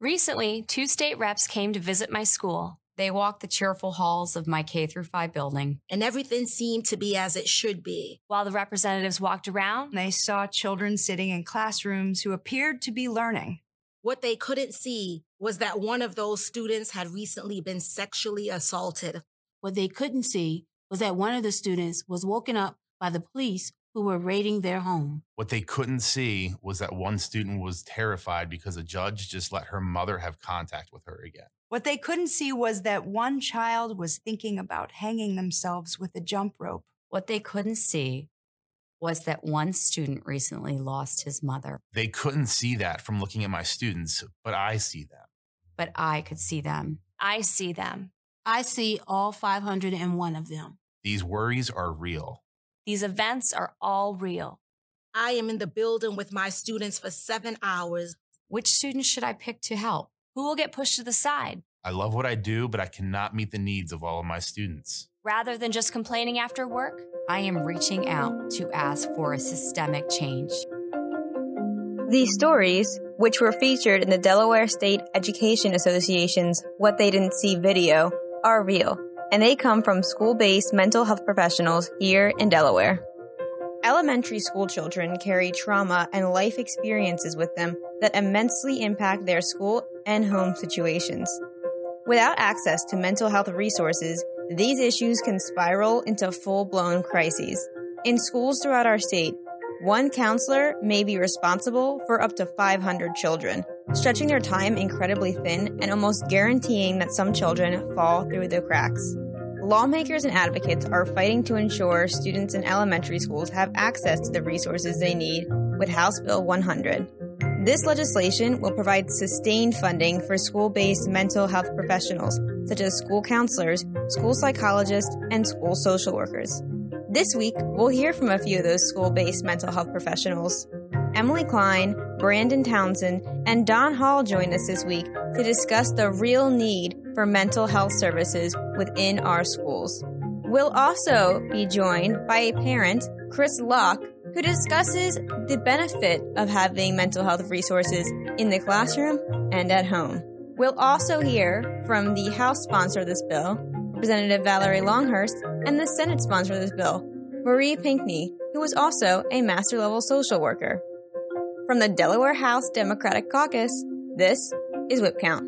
Recently, two state reps came to visit my school. They walked the cheerful halls of my K through 5 building. And everything seemed to be as it should be. While the representatives walked around, they saw children sitting in classrooms who appeared to be learning. What they couldn't see was that one of those students had recently been sexually assaulted. What they couldn't see was that one of the students was woken up by the police who were raiding their home. What they couldn't see was that one student was terrified because a judge just let her mother have contact with her again. What they couldn't see was that one child was thinking about hanging themselves with a jump rope. What they couldn't see was that one student recently lost his mother. They couldn't see that from looking at my students, but I see them. But I could see them. I see them. I see all 501 of them. These worries are real. These events are all real. I am in the building with my students for seven hours. Which students should I pick to help? Who will get pushed to the side? I love what I do, but I cannot meet the needs of all of my students. Rather than just complaining after work, I am reaching out to ask for a systemic change. These stories, which were featured in the Delaware State Education Association's What They Didn't See video, are real and they come from school based mental health professionals here in Delaware. Elementary school children carry trauma and life experiences with them that immensely impact their school and home situations. Without access to mental health resources, these issues can spiral into full blown crises. In schools throughout our state, one counselor may be responsible for up to 500 children, stretching their time incredibly thin and almost guaranteeing that some children fall through the cracks. Lawmakers and advocates are fighting to ensure students in elementary schools have access to the resources they need with House Bill 100. This legislation will provide sustained funding for school based mental health professionals, such as school counselors, school psychologists, and school social workers. This week, we'll hear from a few of those school based mental health professionals. Emily Klein, Brandon Townsend, and Dawn Hall join us this week to discuss the real need for mental health services within our schools. We'll also be joined by a parent, Chris Locke, who discusses the benefit of having mental health resources in the classroom and at home. We'll also hear from the House sponsor of this bill, Representative Valerie Longhurst, and the Senate sponsor of this bill, Marie Pinkney, who was also a master level social worker. From the Delaware House Democratic Caucus, this is Whip Count.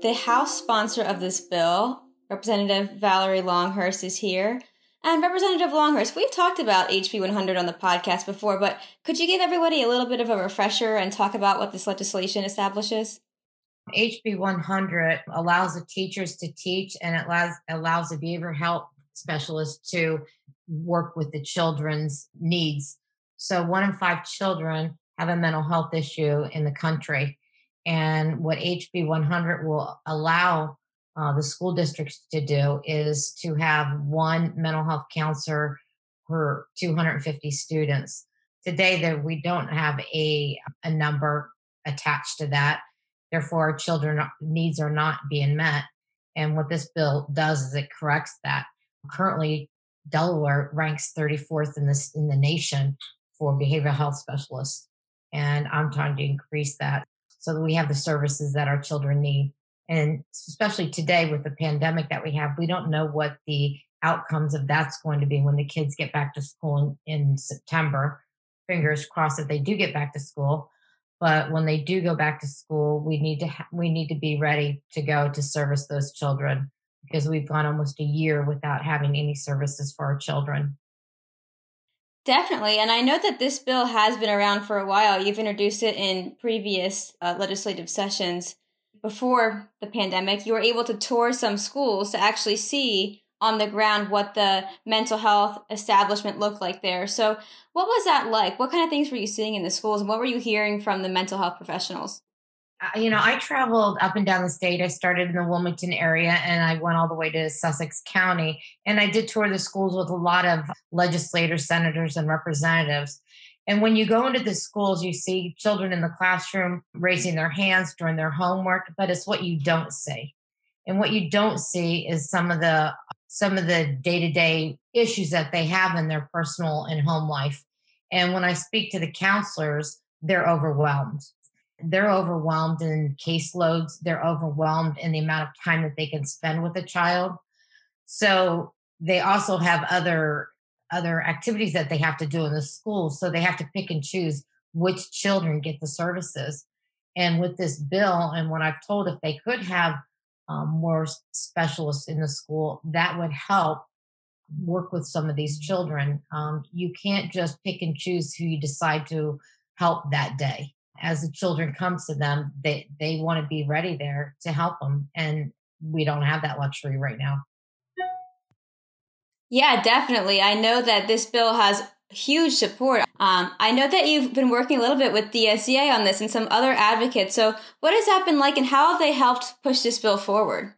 The House sponsor of this bill, Representative Valerie Longhurst, is here. And Representative Longhurst, we've talked about HB 100 on the podcast before, but could you give everybody a little bit of a refresher and talk about what this legislation establishes? HB 100 allows the teachers to teach and it allows, allows the behavioral health specialist to work with the children's needs. So, one in five children have a mental health issue in the country. And what HB 100 will allow uh, the school districts to do is to have one mental health counselor per 250 students. Today, that we don't have a, a number attached to that. Therefore, children needs are not being met. And what this bill does is it corrects that. Currently, Delaware ranks 34th in this in the nation for behavioral health specialists, and I'm trying to increase that so that we have the services that our children need. And especially today with the pandemic that we have, we don't know what the outcomes of that's going to be when the kids get back to school in, in September. Fingers crossed that they do get back to school. But when they do go back to school, we need to ha- we need to be ready to go to service those children because we've gone almost a year without having any services for our children. Definitely. And I know that this bill has been around for a while. You've introduced it in previous uh, legislative sessions. Before the pandemic, you were able to tour some schools to actually see on the ground what the mental health establishment looked like there. So, what was that like? What kind of things were you seeing in the schools, and what were you hearing from the mental health professionals? You know, I traveled up and down the state. I started in the Wilmington area and I went all the way to Sussex County. And I did tour the schools with a lot of legislators, senators, and representatives. And when you go into the schools, you see children in the classroom raising their hands during their homework, but it's what you don't see. And what you don't see is some of the some of the day-to-day issues that they have in their personal and home life. And when I speak to the counselors, they're overwhelmed they're overwhelmed in caseloads, they're overwhelmed in the amount of time that they can spend with a child. So they also have other other activities that they have to do in the school. So they have to pick and choose which children get the services. And with this bill, and what I've told, if they could have um, more specialists in the school, that would help work with some of these children. Um, you can't just pick and choose who you decide to help that day. As the children comes to them, they they want to be ready there to help them, and we don't have that luxury right now. Yeah, definitely. I know that this bill has huge support. Um, I know that you've been working a little bit with DSEA on this and some other advocates. So, what has that been like, and how have they helped push this bill forward?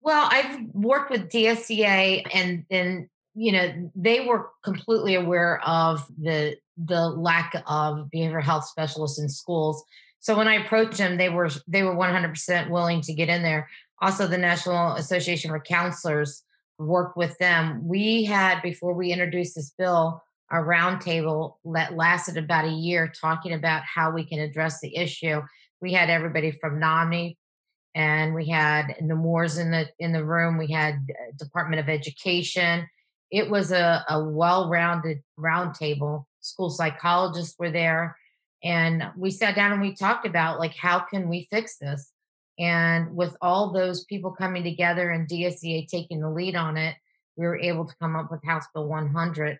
Well, I've worked with DSEA, and then you know they were completely aware of the the lack of behavioral health specialists in schools. So when I approached them, they were they were 100% willing to get in there. Also, the National Association for Counselors worked with them. We had, before we introduced this bill, a roundtable that lasted about a year talking about how we can address the issue. We had everybody from NAMI and we had Nemours in the in the room. We had uh, Department of Education. It was a, a well-rounded roundtable. School psychologists were there. And we sat down and we talked about like how can we fix this? And with all those people coming together and DSEA taking the lead on it, we were able to come up with House Bill 100.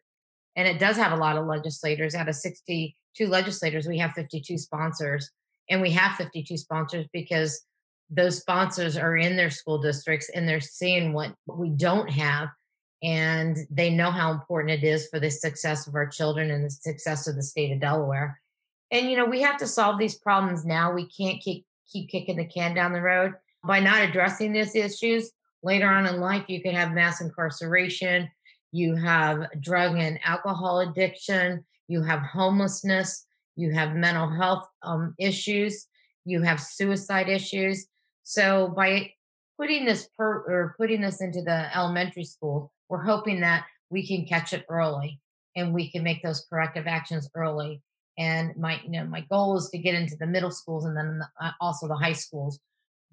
And it does have a lot of legislators. Out of 62 legislators, we have 52 sponsors. And we have 52 sponsors because those sponsors are in their school districts and they're seeing what we don't have. And they know how important it is for the success of our children and the success of the state of Delaware. And, you know, we have to solve these problems now. We can't keep keep kicking the can down the road. By not addressing these issues later on in life, you can have mass incarceration, you have drug and alcohol addiction, you have homelessness, you have mental health um, issues, you have suicide issues. So by putting this per or putting this into the elementary school, we're hoping that we can catch it early and we can make those corrective actions early. And my you know my goal is to get into the middle schools and then uh, also the high schools.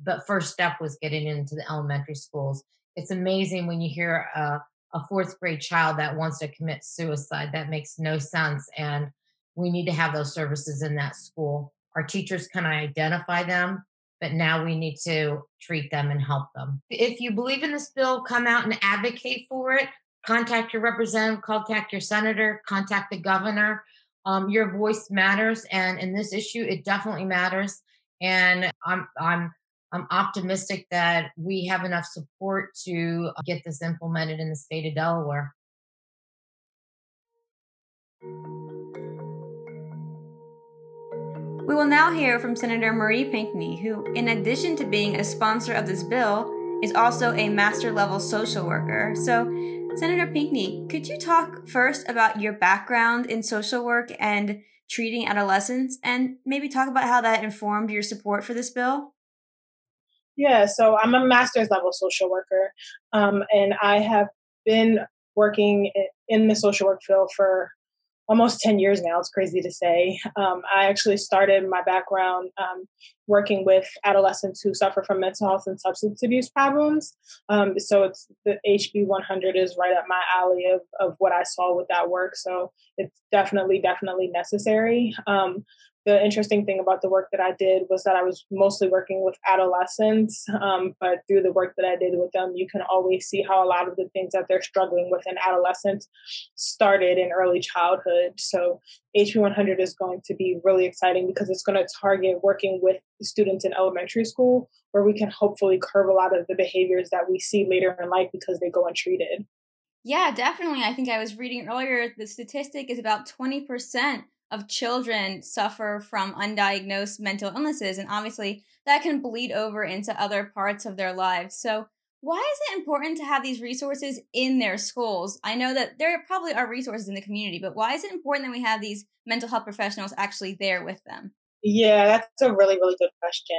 But first step was getting into the elementary schools. It's amazing when you hear a, a fourth grade child that wants to commit suicide. That makes no sense. And we need to have those services in that school. Our teachers can identify them but now we need to treat them and help them if you believe in this bill come out and advocate for it contact your representative contact your senator contact the governor um, your voice matters, and in this issue, it definitely matters. And I'm I'm I'm optimistic that we have enough support to get this implemented in the state of Delaware. We will now hear from Senator Marie Pinkney, who, in addition to being a sponsor of this bill, is also a master level social worker. So, Senator Pinkney, could you talk first about your background in social work and treating adolescents and maybe talk about how that informed your support for this bill? Yeah, so I'm a master's level social worker, um, and I have been working in the social work field for almost 10 years now. It's crazy to say. Um, I actually started my background um, working with adolescents who suffer from mental health and substance abuse problems. Um, so it's the HB 100 is right up my alley of, of what I saw with that work. So it's definitely, definitely necessary. The interesting thing about the work that I did was that I was mostly working with adolescents, um, but through the work that I did with them, you can always see how a lot of the things that they're struggling with in adolescence started in early childhood. So HB100 is going to be really exciting because it's going to target working with students in elementary school, where we can hopefully curb a lot of the behaviors that we see later in life because they go untreated. Yeah, definitely. I think I was reading earlier the statistic is about 20% of children suffer from undiagnosed mental illnesses. And obviously, that can bleed over into other parts of their lives. So, why is it important to have these resources in their schools? I know that there probably are resources in the community, but why is it important that we have these mental health professionals actually there with them? Yeah, that's a really, really good question.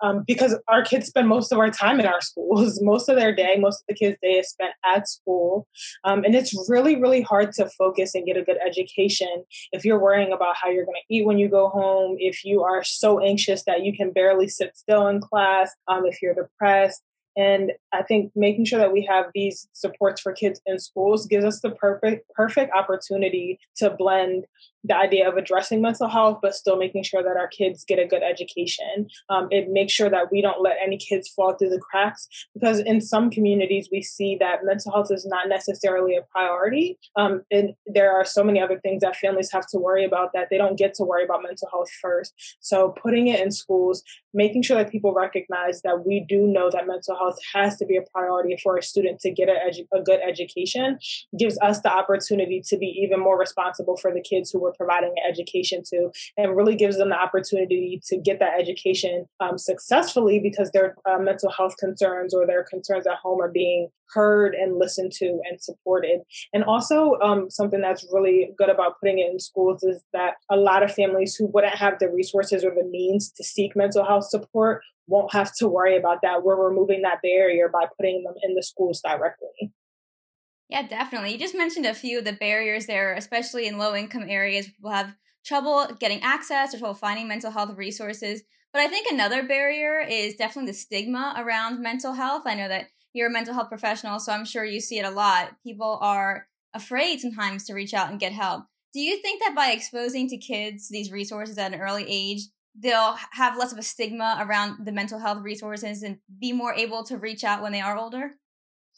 Um, because our kids spend most of our time in our schools. Most of their day, most of the kids' day is spent at school. Um, and it's really, really hard to focus and get a good education if you're worrying about how you're going to eat when you go home, if you are so anxious that you can barely sit still in class, um, if you're depressed. And I think making sure that we have these supports for kids in schools gives us the perfect perfect opportunity to blend the idea of addressing mental health, but still making sure that our kids get a good education. Um, it makes sure that we don't let any kids fall through the cracks because in some communities we see that mental health is not necessarily a priority. Um, and there are so many other things that families have to worry about that they don't get to worry about mental health first. So putting it in schools, making sure that people recognize that we do know that mental health has to be a priority for a student to get a, edu- a good education gives us the opportunity to be even more responsible for the kids who were we're providing education to, and really gives them the opportunity to get that education um, successfully because their uh, mental health concerns or their concerns at home are being heard and listened to and supported. And also, um, something that's really good about putting it in schools is that a lot of families who wouldn't have the resources or the means to seek mental health support won't have to worry about that. We're removing that barrier by putting them in the schools directly. Yeah, definitely. You just mentioned a few of the barriers there, especially in low income areas. People have trouble getting access or trouble finding mental health resources. But I think another barrier is definitely the stigma around mental health. I know that you're a mental health professional, so I'm sure you see it a lot. People are afraid sometimes to reach out and get help. Do you think that by exposing to kids these resources at an early age, they'll have less of a stigma around the mental health resources and be more able to reach out when they are older?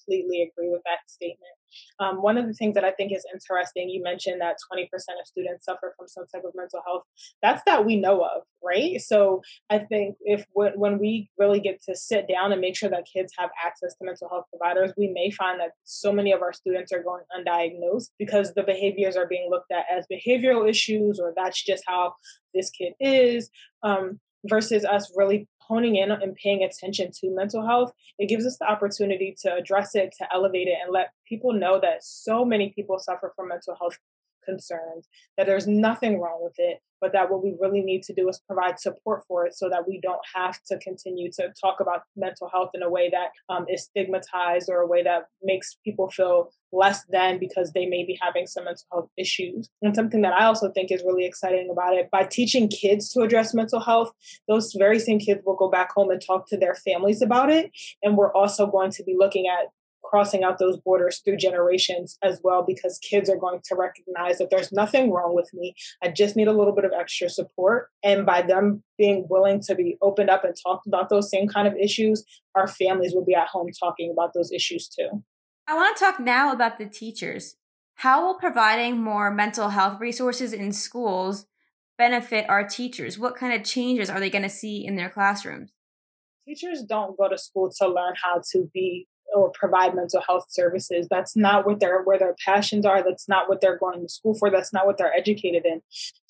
Completely agree with that statement. Um, one of the things that I think is interesting, you mentioned that 20% of students suffer from some type of mental health. That's that we know of, right? So I think if when we really get to sit down and make sure that kids have access to mental health providers, we may find that so many of our students are going undiagnosed because the behaviors are being looked at as behavioral issues or that's just how this kid is. Um, versus us really honing in and paying attention to mental health, it gives us the opportunity to address it, to elevate it, and let people know that so many people suffer from mental health concerns, that there's nothing wrong with it, but that what we really need to do is provide support for it so that we don't have to continue to talk about mental health in a way that um, is stigmatized or a way that makes people feel less than because they may be having some mental health issues. And something that I also think is really exciting about it by teaching kids to address mental health, those very same kids will go back home and talk to their families about it. And we're also going to be looking at crossing out those borders through generations as well because kids are going to recognize that there's nothing wrong with me. I just need a little bit of extra support. And by them being willing to be opened up and talk about those same kind of issues, our families will be at home talking about those issues too. I want to talk now about the teachers. How will providing more mental health resources in schools benefit our teachers? What kind of changes are they going to see in their classrooms? Teachers don't go to school to learn how to be or provide mental health services. That's not what their where their passions are. That's not what they're going to school for. That's not what they're educated in.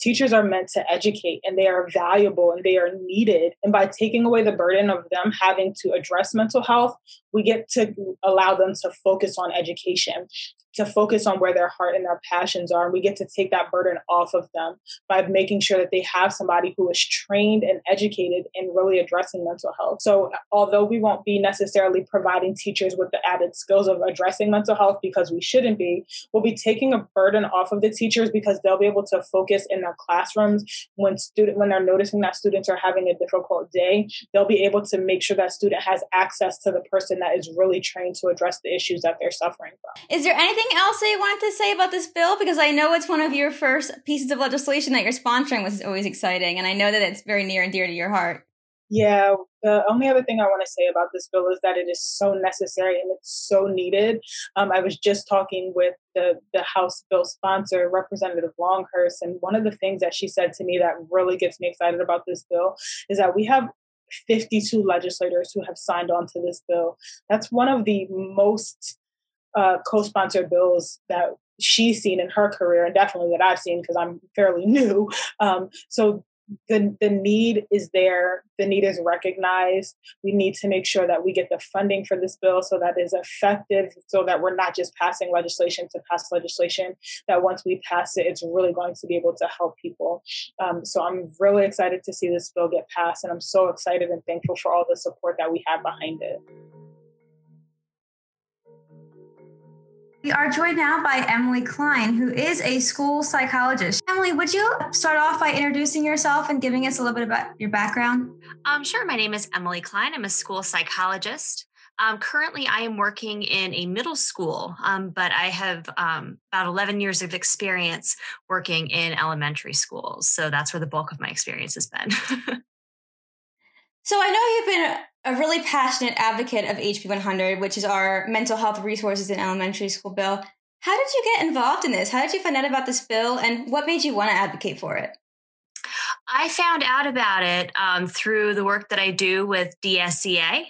Teachers are meant to educate and they are valuable and they are needed. And by taking away the burden of them having to address mental health, we get to allow them to focus on education to focus on where their heart and their passions are. And we get to take that burden off of them by making sure that they have somebody who is trained and educated in really addressing mental health. So, although we won't be necessarily providing teachers with the added skills of addressing mental health because we shouldn't be, we'll be taking a burden off of the teachers because they'll be able to focus in their classrooms when student when they're noticing that students are having a difficult day. They'll be able to make sure that student has access to the person that is really trained to address the issues that they're suffering from. Is there anything anything else that you wanted to say about this bill? Because I know it's one of your first pieces of legislation that you're sponsoring, which is always exciting. And I know that it's very near and dear to your heart. Yeah, the only other thing I want to say about this bill is that it is so necessary and it's so needed. Um, I was just talking with the, the House bill sponsor, Representative Longhurst, and one of the things that she said to me that really gets me excited about this bill is that we have 52 legislators who have signed on to this bill. That's one of the most uh, co-sponsored bills that she's seen in her career and definitely that I've seen because I'm fairly new. Um, so the, the need is there. The need is recognized. We need to make sure that we get the funding for this bill so that is effective, so that we're not just passing legislation to pass legislation, that once we pass it, it's really going to be able to help people. Um, so I'm really excited to see this bill get passed, and I'm so excited and thankful for all the support that we have behind it. We are joined now by Emily Klein, who is a school psychologist. Emily, would you start off by introducing yourself and giving us a little bit about your background? Um, sure. My name is Emily Klein. I'm a school psychologist. Um, currently, I am working in a middle school, um, but I have um, about 11 years of experience working in elementary schools. So that's where the bulk of my experience has been. so I know you've been a really passionate advocate of HB 100, which is our mental health resources in elementary school bill. How did you get involved in this? How did you find out about this bill, and what made you want to advocate for it? I found out about it um, through the work that I do with DSEA.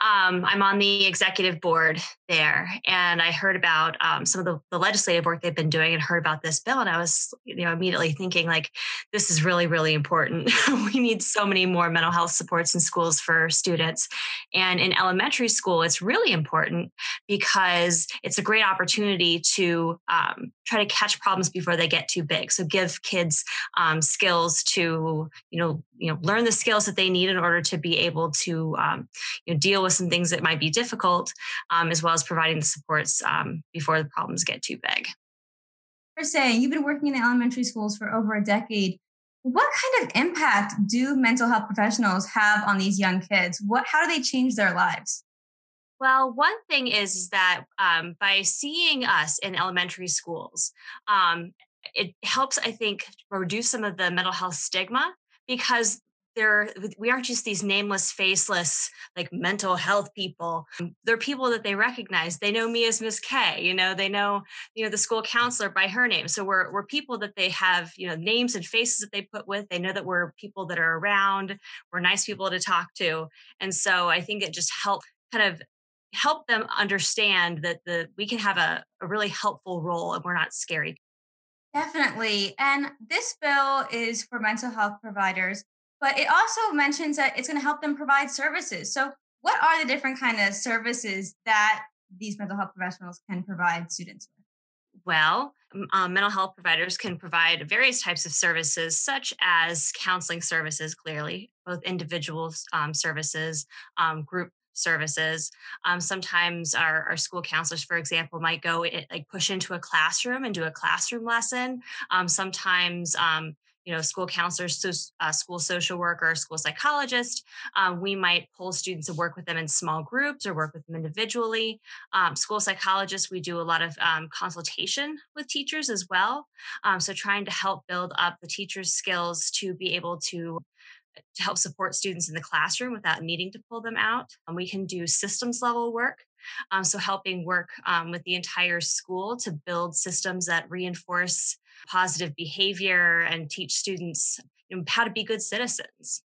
Um, I'm on the executive board there, and I heard about um, some of the, the, legislative work they've been doing, and heard about this bill, and I was, you know, immediately thinking like, this is really, really important. we need so many more mental health supports in schools for students, and in elementary school, it's really important because it's a great opportunity to um, try to catch problems before they get too big. So give kids um, skills to, you know, you know, learn the skills that they need in order to be able to, um, you know, deal with some things that might be difficult, um, as well as providing the supports um, before the problems get too big. Per se, you've been working in the elementary schools for over a decade. What kind of impact do mental health professionals have on these young kids? What, how do they change their lives? Well, one thing is, is that um, by seeing us in elementary schools, um, it helps, I think, reduce some of the mental health stigma because they're we aren't just these nameless faceless like mental health people. Um, they're people that they recognize. They know me as miss k you know? They know you know the school counselor by her name. So we're we're people that they have you know names and faces that they put with. They know that we're people that are around. We're nice people to talk to. And so i think it just helped kind of help them understand that the we can have a, a really helpful role and we're not scary. Definitely. And this bill is for mental health providers but it also mentions that it's going to help them provide services. So, what are the different kind of services that these mental health professionals can provide students with? Well, um, mental health providers can provide various types of services, such as counseling services, clearly, both individual um, services, um, group services. Um, sometimes our, our, school counselors, for example, might go it, like push into a classroom and do a classroom lesson. Um, sometimes um, you know, school counselors, so, uh, school social worker, school psychologist. Um, we might pull students and work with them in small groups or work with them individually. Um, school psychologists, we do a lot of um, consultation with teachers as well. Um, so trying to help build up the teachers' skills to be able to to help support students in the classroom without needing to pull them out. Um, we can do systems level work. Um, so helping work um, with the entire school to build systems that reinforce positive behavior and teach students you know, how to be good citizens.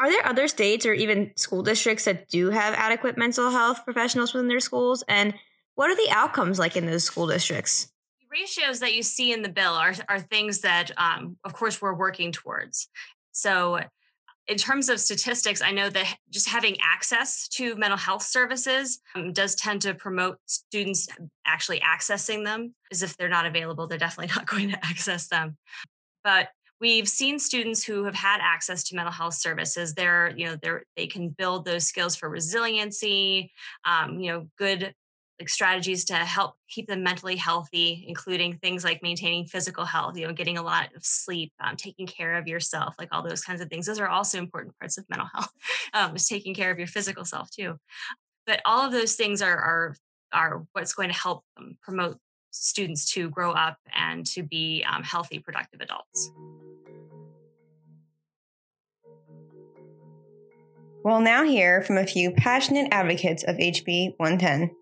Are there other states or even school districts that do have adequate mental health professionals within their schools? And what are the outcomes like in those school districts? The ratios that you see in the bill are, are things that, um, of course, we're working towards. So in terms of statistics, I know that just having access to mental health services um, does tend to promote students actually accessing them. As if they're not available, they're definitely not going to access them. But we've seen students who have had access to mental health services. They're, you know, they're they can build those skills for resiliency, um, you know, good like strategies to help keep them mentally healthy, including things like maintaining physical health, you know, getting a lot of sleep, um, taking care of yourself, like all those kinds of things. Those are also important parts of mental health, um, is taking care of your physical self too. But all of those things are are are what's going to help um, promote students to grow up and to be um, healthy, productive adults. We'll now hear from a few passionate advocates of HB 110.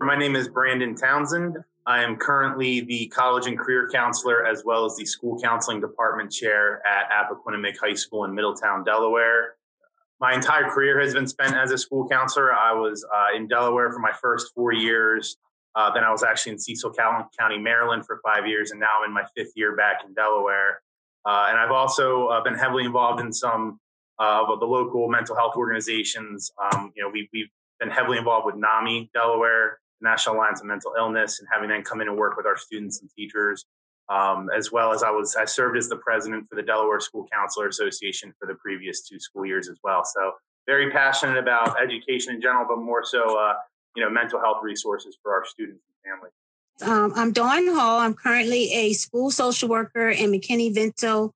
My name is Brandon Townsend. I am currently the college and career counselor as well as the school counseling department chair at Appoquinimink High School in Middletown, Delaware. My entire career has been spent as a school counselor. I was uh, in Delaware for my first four years. Uh, then I was actually in Cecil County, Maryland for five years, and now I'm in my fifth year back in Delaware. Uh, and I've also uh, been heavily involved in some uh, of the local mental health organizations. Um, you know, we, we've been heavily involved with NAMI Delaware, National Alliance of Mental Illness, and having them come in and work with our students and teachers. Um, as well as I was, I served as the president for the Delaware School Counselor Association for the previous two school years as well. So very passionate about education in general, but more so, uh, you know, mental health resources for our students and families. Um, I'm Dawn Hall. I'm currently a school social worker in McKinney-Vento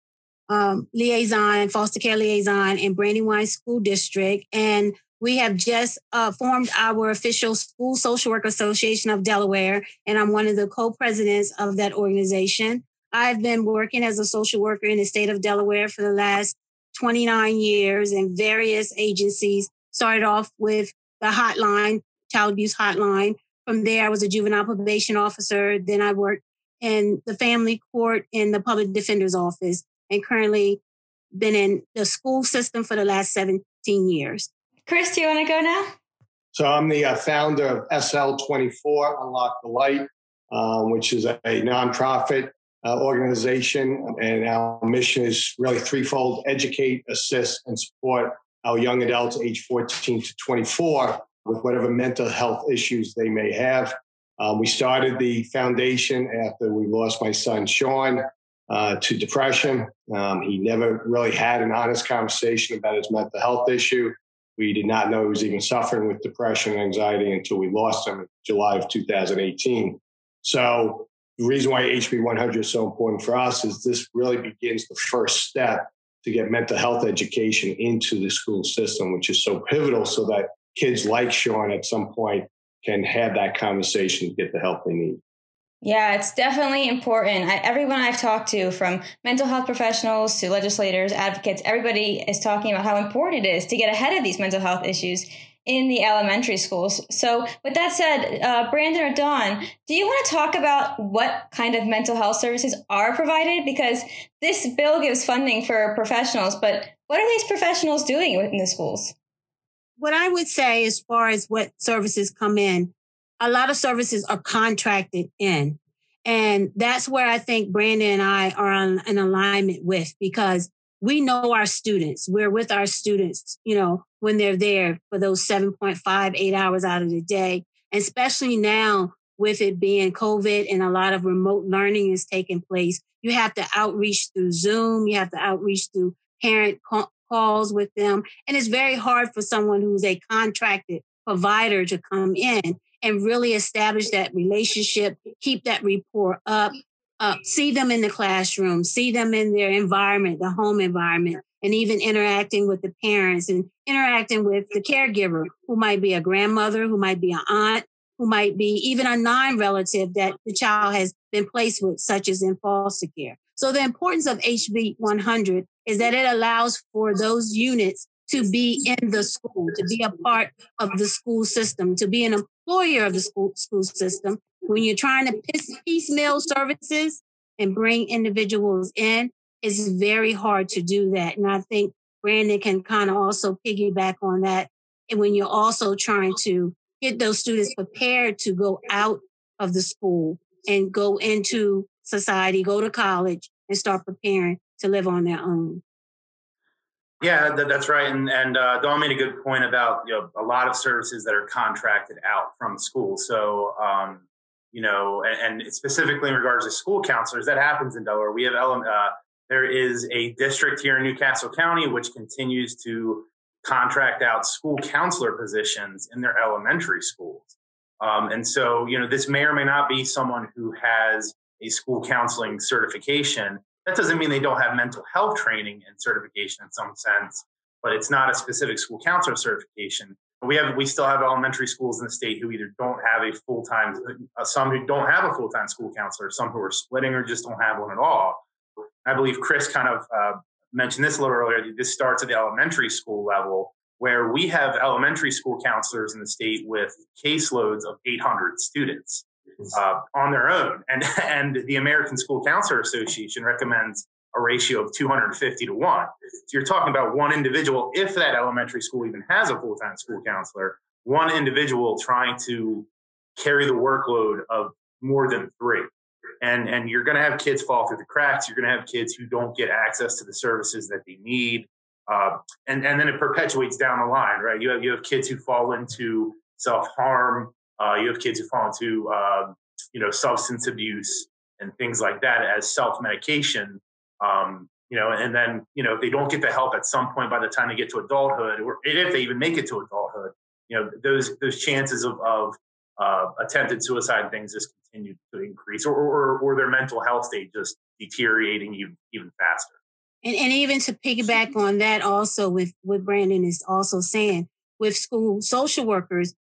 um, liaison, foster care liaison in Brandywine School District. And we have just uh, formed our official School Social Work Association of Delaware, and I'm one of the co presidents of that organization. I've been working as a social worker in the state of Delaware for the last 29 years in various agencies. Started off with the hotline, child abuse hotline. From there, I was a juvenile probation officer. Then I worked in the family court in the public defender's office and currently been in the school system for the last 17 years. Chris, do you want to go now? So I'm the uh, founder of SL24, Unlock the Light, um, which is a, a nonprofit uh, organization. And our mission is really threefold educate, assist, and support our young adults age 14 to 24 with whatever mental health issues they may have. Um, we started the foundation after we lost my son, Sean, uh, to depression. Um, he never really had an honest conversation about his mental health issue. We did not know he was even suffering with depression and anxiety until we lost him in July of 2018. So the reason why HB 100 is so important for us is this really begins the first step to get mental health education into the school system, which is so pivotal so that kids like Sean at some point can have that conversation to get the help they need. Yeah, it's definitely important. I, everyone I've talked to, from mental health professionals to legislators, advocates, everybody is talking about how important it is to get ahead of these mental health issues in the elementary schools. So, with that said, uh, Brandon or Dawn, do you want to talk about what kind of mental health services are provided? Because this bill gives funding for professionals, but what are these professionals doing in the schools? What I would say, as far as what services come in, a lot of services are contracted in. And that's where I think Brandon and I are on an alignment with because we know our students. We're with our students, you know, when they're there for those 7.5, eight hours out of the day. And especially now with it being COVID and a lot of remote learning is taking place, you have to outreach through Zoom. You have to outreach through parent calls with them. And it's very hard for someone who's a contracted provider to come in and really establish that relationship, keep that rapport up, up, see them in the classroom, see them in their environment, the home environment, and even interacting with the parents and interacting with the caregiver who might be a grandmother, who might be an aunt, who might be even a non relative that the child has been placed with, such as in foster care. So the importance of HB 100 is that it allows for those units to be in the school, to be a part of the school system, to be an employer of the school, school system. When you're trying to piecemeal services and bring individuals in, it's very hard to do that. And I think Brandon can kind of also piggyback on that. And when you're also trying to get those students prepared to go out of the school and go into society, go to college and start preparing to live on their own. Yeah, that, that's right. And and uh, Dawn made a good point about you know a lot of services that are contracted out from school. So um, you know, and, and, specifically in regards to school counselors, that happens in Delaware. We have uh, there is a district here in New Castle County which continues to contract out school counselor positions in their elementary schools. Um, and so, you know, this may or may not be someone who has a school counseling certification, that doesn't mean they don't have mental health training and certification in some sense, but it's not a specific school counselor certification. We have we still have elementary schools in the state who either don't have a full time, uh, some who don't have a full time school counselor, some who are splitting or just don't have one at all. I believe Chris kind of uh, mentioned this a little earlier. This starts at the elementary school level, where we have elementary school counselors in the state with caseloads of 800 students uh, on their own. And, and the American School Counselor Association recommends a ratio of 250 to 1. So you're talking about one individual, if that elementary school even has a full time school counselor, one individual trying to carry the workload of more than three. And, and you're going to have kids fall through the cracks. You're going to have kids who don't get access to the services that they need. Uh, and, and then it perpetuates down the line, right? You have, you have kids who fall into self harm. Uh, you have kids who fall into, uh, you know, substance abuse and things like that as self medication. Um, you know, and then, you know, if they don't get the help at some point by the time they get to adulthood, or if they even make it to adulthood, you know, those, those chances of, of uh, attempted suicide things just continue to increase or, or, or their mental health state just deteriorating even, even faster. And, and even to piggyback on that also with what Brandon is also saying, with school social workers,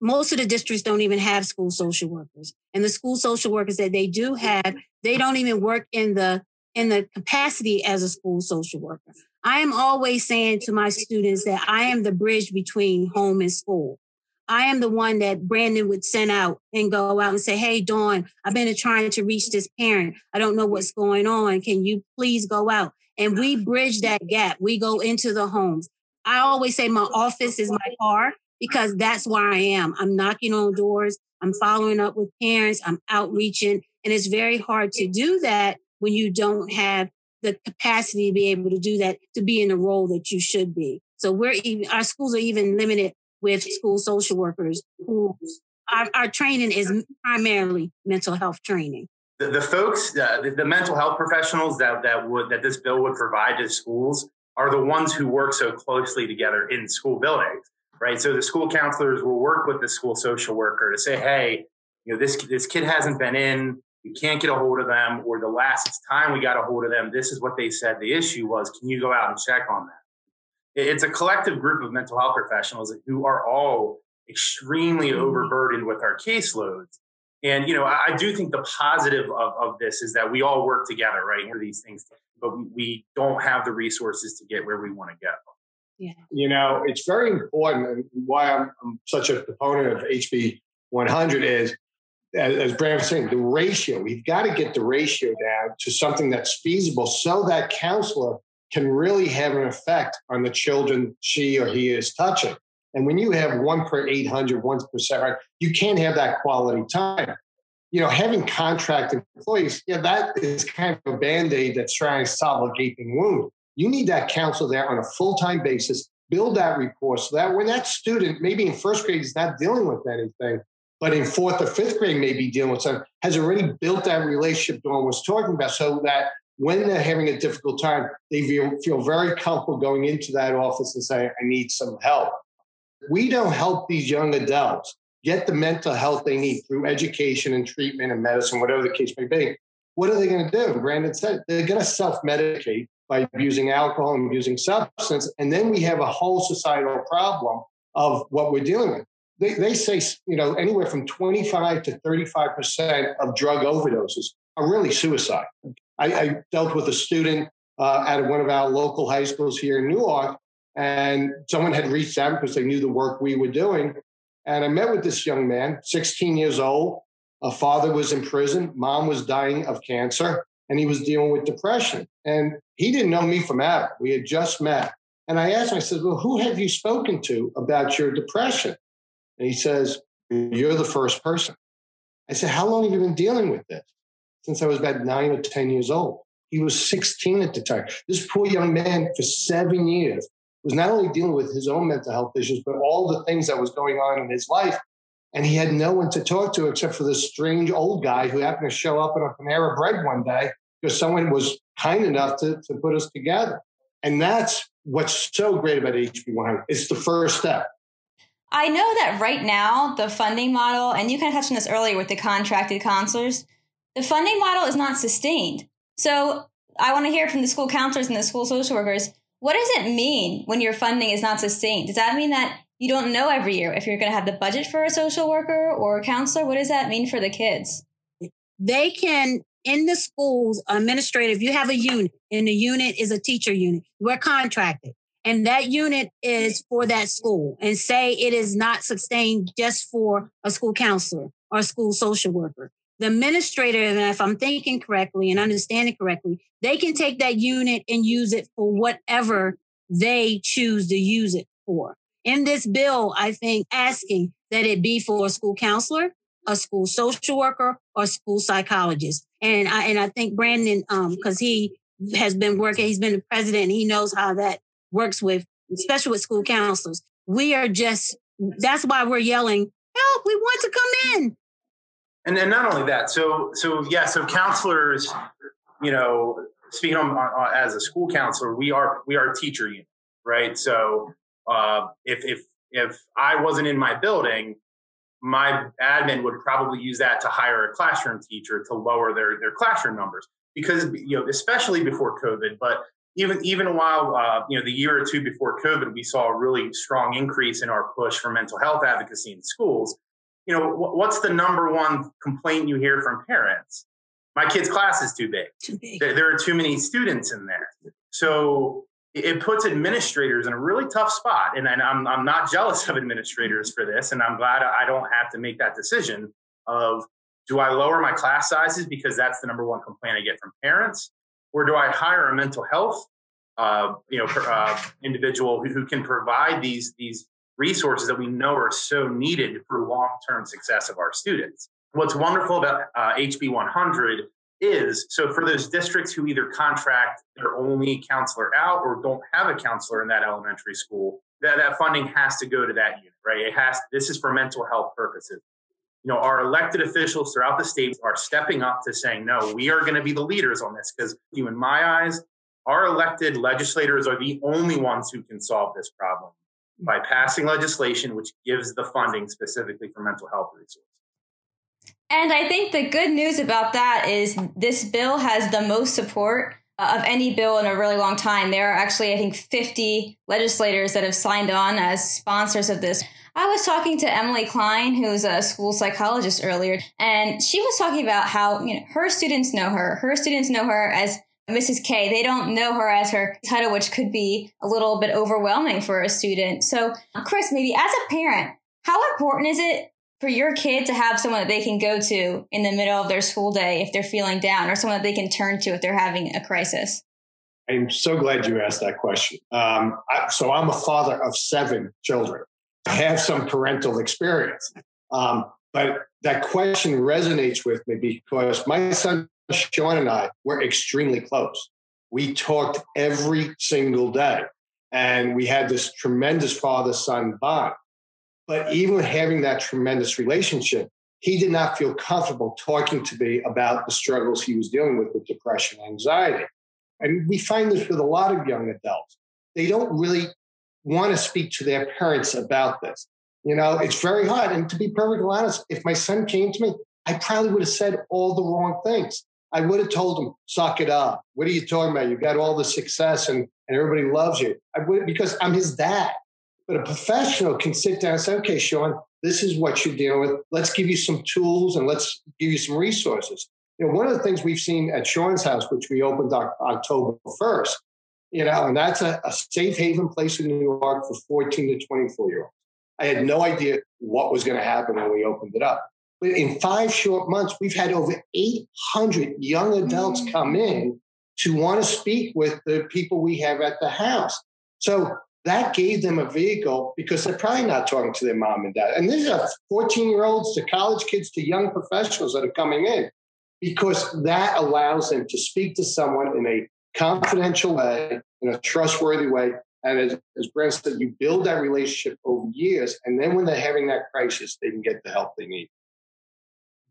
most of the districts don't even have school social workers. And the school social workers that they do have, they don't even work in the in the capacity as a school social worker. I am always saying to my students that I am the bridge between home and school. I am the one that Brandon would send out and go out and say, Hey, Dawn, I've been trying to reach this parent. I don't know what's going on. Can you please go out? And we bridge that gap. We go into the homes. I always say my office is my car because that's where I am. I'm knocking on doors. I'm following up with parents. I'm outreaching. And it's very hard to do that when you don't have the capacity to be able to do that, to be in the role that you should be. So we're even, our schools are even limited with school social workers who our, our training is primarily mental health training. The, the folks, uh, the, the, mental health professionals that, that would, that this bill would provide to schools are the ones who work so closely together in school buildings, right? So the school counselors will work with the school social worker to say, Hey, you know, this, this kid hasn't been in, we can't get a hold of them, or the last time we got a hold of them, this is what they said the issue was. Can you go out and check on that? it's a collective group of mental health professionals who are all extremely mm-hmm. overburdened with our caseloads. And, you know, I, I do think the positive of, of this is that we all work together, right, for these things, but we, we don't have the resources to get where we want to go. Yeah. You know, it's very important. And why I'm, I'm such a proponent of HB 100 is, as, as Brad was saying, the ratio. We've got to get the ratio down to something that's feasible so that counselor can really have an effect on the children she or he is touching. And when you have one per 800, one per right, you can't have that quality time. You know, having contract employees, yeah, that is kind of a band aid that's trying to solve a gaping wound. You need that counselor there on a full time basis, build that rapport so that when that student, maybe in first grade, is not dealing with anything, but in fourth or fifth grade, maybe dealing with something, has already built that relationship Dawn was talking about so that when they're having a difficult time, they feel, feel very comfortable going into that office and saying, I need some help. We don't help these young adults get the mental health they need through education and treatment and medicine, whatever the case may be. What are they going to do? Brandon said they're going to self medicate by abusing alcohol and abusing substance. And then we have a whole societal problem of what we're dealing with. They, they say, you know, anywhere from 25 to 35% of drug overdoses are really suicide. I, I dealt with a student uh, at one of our local high schools here in Newark, and someone had reached out because they knew the work we were doing. And I met with this young man, 16 years old. A father was in prison, mom was dying of cancer, and he was dealing with depression. And he didn't know me from Adam. We had just met. And I asked him, I said, Well, who have you spoken to about your depression? And he says, You're the first person. I said, How long have you been dealing with this? since I was about nine or 10 years old. He was 16 at the time. This poor young man, for seven years, was not only dealing with his own mental health issues, but all the things that was going on in his life. And he had no one to talk to except for this strange old guy who happened to show up in a Panera Bread one day because someone was kind enough to, to put us together. And that's what's so great about HB100. It's the first step. I know that right now, the funding model, and you kind of touched on this earlier with the contracted counselors, the funding model is not sustained. So I want to hear from the school counselors and the school social workers. What does it mean when your funding is not sustained? Does that mean that you don't know every year if you're going to have the budget for a social worker or a counselor? What does that mean for the kids? They can, in the schools, administrative, you have a unit, and the unit is a teacher unit. We're contracted, and that unit is for that school. And say it is not sustained just for a school counselor or a school social worker the administrator, and if I'm thinking correctly and understanding correctly, they can take that unit and use it for whatever they choose to use it for. In this bill, I think asking that it be for a school counselor, a school social worker or school psychologist. And I and I think Brandon, um, because he has been working, he's been the president, he knows how that works with, especially with school counselors. We are just that's why we're yelling, help, we want to come in. And then not only that, so so yeah, so counselors, you know, speaking on, on, as a school counselor, we are we are teacher unit, right? So uh, if if if I wasn't in my building, my admin would probably use that to hire a classroom teacher to lower their their classroom numbers because you know especially before COVID, but even even while uh, you know the year or two before COVID, we saw a really strong increase in our push for mental health advocacy in schools. You know, what's the number one complaint you hear from parents? My kid's class is too big. Too big. There, there are too many students in there. So it puts administrators in a really tough spot. And, and I'm, I'm not jealous of administrators for this. And I'm glad I don't have to make that decision of do I lower my class sizes because that's the number one complaint I get from parents? Or do I hire a mental health uh, you know, uh, individual who, who can provide these, these resources that we know are so needed for long-term success of our students? What's wonderful about uh, HB 100 is so for those districts who either contract their only counselor out or don't have a counselor in that elementary school that, that funding has to go to that unit right? It has this is for mental health purposes. You know our elected officials throughout the state are stepping up to saying no we are going to be the leaders on this because you in my eyes our elected legislators are the only ones who can solve this problem by passing legislation which gives the funding specifically for mental health resources and I think the good news about that is this bill has the most support uh, of any bill in a really long time. There are actually, I think, 50 legislators that have signed on as sponsors of this. I was talking to Emily Klein, who's a school psychologist earlier, and she was talking about how you know her students know her. Her students know her as Mrs. K. They don't know her as her title, which could be a little bit overwhelming for a student. So, Chris, maybe as a parent, how important is it for your kid to have someone that they can go to in the middle of their school day if they're feeling down or someone that they can turn to if they're having a crisis? I'm so glad you asked that question. Um, I, so I'm a father of seven children. I have some parental experience. Um, but that question resonates with me because my son Sean and I were extremely close. We talked every single day, and we had this tremendous father son bond. But even having that tremendous relationship, he did not feel comfortable talking to me about the struggles he was dealing with with depression anxiety. And we find this with a lot of young adults. They don't really want to speak to their parents about this. You know, it's very hard. And to be perfectly honest, if my son came to me, I probably would have said all the wrong things. I would have told him, suck it up. What are you talking about? You got all the success and, and everybody loves you. I would because I'm his dad. But a professional can sit down and say, okay, Sean, this is what you're dealing with. Let's give you some tools and let's give you some resources. You know, one of the things we've seen at Sean's house, which we opened October 1st, you know, and that's a, a safe haven place in New York for 14 to 24 year olds. I had no idea what was going to happen when we opened it up. But in five short months, we've had over 800 young adults mm. come in to want to speak with the people we have at the house. So that gave them a vehicle because they're probably not talking to their mom and dad. And these are 14 year olds to college kids to young professionals that are coming in because that allows them to speak to someone in a confidential way, in a trustworthy way. And as, as Brent said, you build that relationship over years. And then when they're having that crisis, they can get the help they need.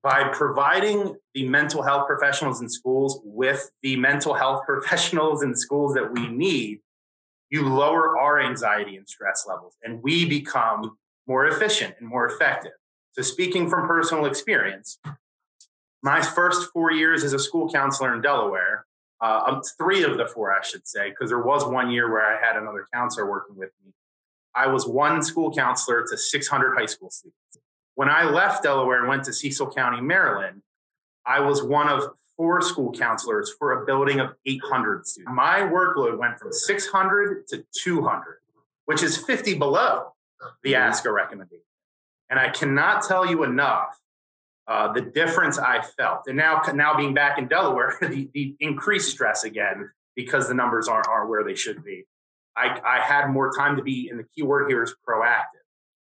By providing the mental health professionals in schools with the mental health professionals in schools that we need, you lower our anxiety and stress levels, and we become more efficient and more effective. So, speaking from personal experience, my first four years as a school counselor in Delaware, uh, um, three of the four, I should say, because there was one year where I had another counselor working with me. I was one school counselor to 600 high school students. When I left Delaware and went to Cecil County, Maryland, I was one of four school counselors for a building of 800 students. My workload went from 600 to 200, which is 50 below the ASCA recommendation. And I cannot tell you enough uh, the difference I felt. And now, now being back in Delaware, the, the increased stress again because the numbers aren't, aren't where they should be. I, I had more time to be, and the key word here is proactive.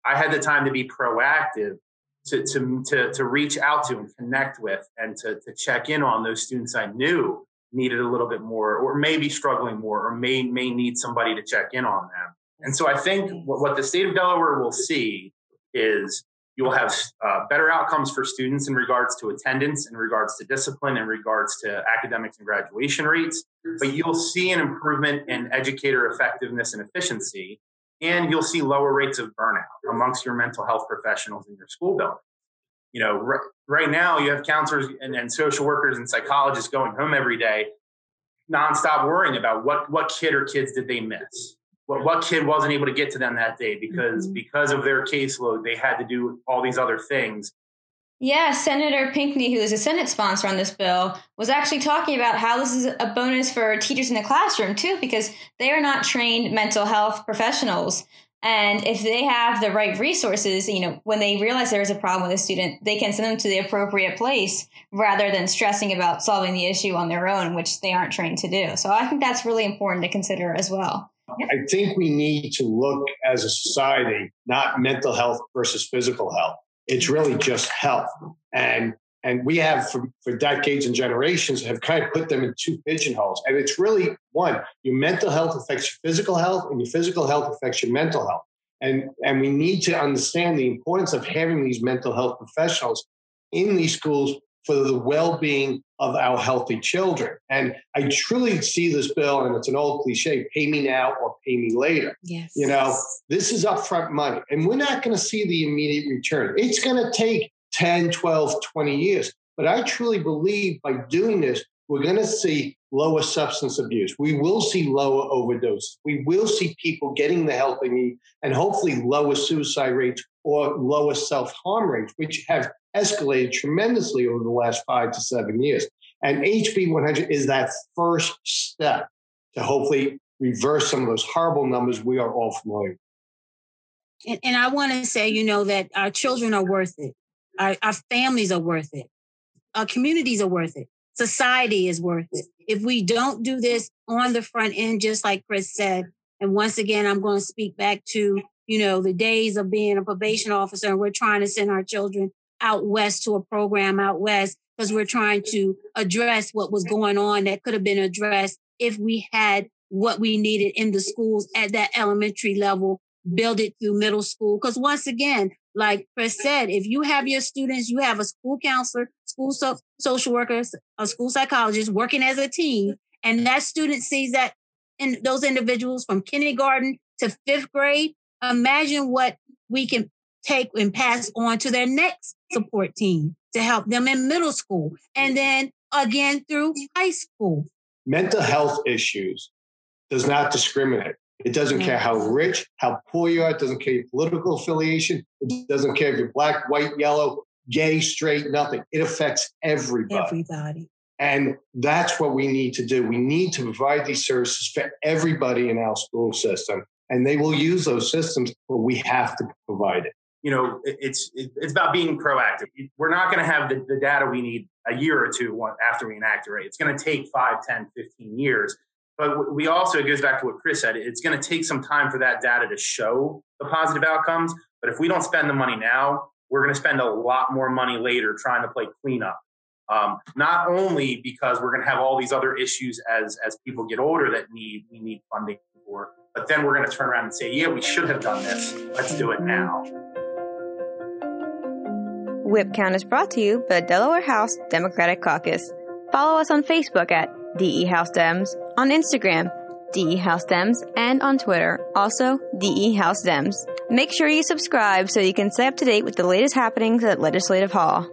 I had the time to be proactive to, to, to, to reach out to and connect with and to, to check in on those students I knew needed a little bit more or maybe struggling more or may, may need somebody to check in on them. And so I think what, what the state of Delaware will see is you will have uh, better outcomes for students in regards to attendance, in regards to discipline, in regards to academics and graduation rates. But you'll see an improvement in educator effectiveness and efficiency, and you'll see lower rates of burnout amongst your mental health professionals in your school building. You know, r- right now you have counselors and, and social workers and psychologists going home every day, nonstop worrying about what what kid or kids did they miss what, what kid wasn't able to get to them that day because mm-hmm. because of their caseload they had to do all these other things yeah senator Pinkney who is a senate sponsor on this bill was actually talking about how this is a bonus for teachers in the classroom too because they are not trained mental health professionals and if they have the right resources, you know, when they realize there is a problem with a student, they can send them to the appropriate place rather than stressing about solving the issue on their own, which they aren't trained to do. So I think that's really important to consider as well. I think we need to look as a society, not mental health versus physical health. It's really just health. And and we have for, for decades and generations have kind of put them in two pigeonholes. And it's really one, your mental health affects your physical health, and your physical health affects your mental health. And, and we need to understand the importance of having these mental health professionals in these schools for the well-being of our healthy children. And I truly see this bill, and it's an old cliche, pay me now or pay me later. Yes. You know, this is upfront money. And we're not going to see the immediate return. It's going to take 10, 12, 20 years. But I truly believe by doing this, we're going to see lower substance abuse. We will see lower overdoses. We will see people getting the help they need and hopefully lower suicide rates or lower self harm rates, which have escalated tremendously over the last five to seven years. And HB 100 is that first step to hopefully reverse some of those horrible numbers we are all familiar with. And, and I want to say, you know, that our children are worth it. Our, our families are worth it. Our communities are worth it. Society is worth it. If we don't do this on the front end, just like Chris said, and once again, I'm going to speak back to, you know, the days of being a probation officer and we're trying to send our children out west to a program out west because we're trying to address what was going on that could have been addressed if we had what we needed in the schools at that elementary level, build it through middle school. Because once again, like Chris said, if you have your students, you have a school counselor, school so- social workers, a school psychologist working as a team, and that student sees that in those individuals from kindergarten to fifth grade, imagine what we can take and pass on to their next support team to help them in middle school and mm-hmm. then again through high school. Mental health issues does not discriminate. It doesn't care how mm-hmm. rich, how poor you are. It doesn't care your political affiliation. It doesn't care if you're black, white, yellow, gay, straight, nothing. It affects everybody. Everybody. And that's what we need to do. We need to provide these services for everybody in our school system. And they will use those systems, but we have to provide it. You know, it's it's about being proactive. We're not going to have the, the data we need a year or two after we enact it. Right? It's going to take 5, 10, 15 years but we also, it goes back to what Chris said, it's going to take some time for that data to show the positive outcomes. But if we don't spend the money now, we're going to spend a lot more money later trying to play cleanup. Um, not only because we're going to have all these other issues as as people get older that need we need funding for, but then we're going to turn around and say, yeah, we should have done this. Let's do it now. Whip Count is brought to you by the Delaware House Democratic Caucus. Follow us on Facebook at DE House Dems, on Instagram, DE House Dems, and on Twitter, also DE House Dems. Make sure you subscribe so you can stay up to date with the latest happenings at Legislative Hall.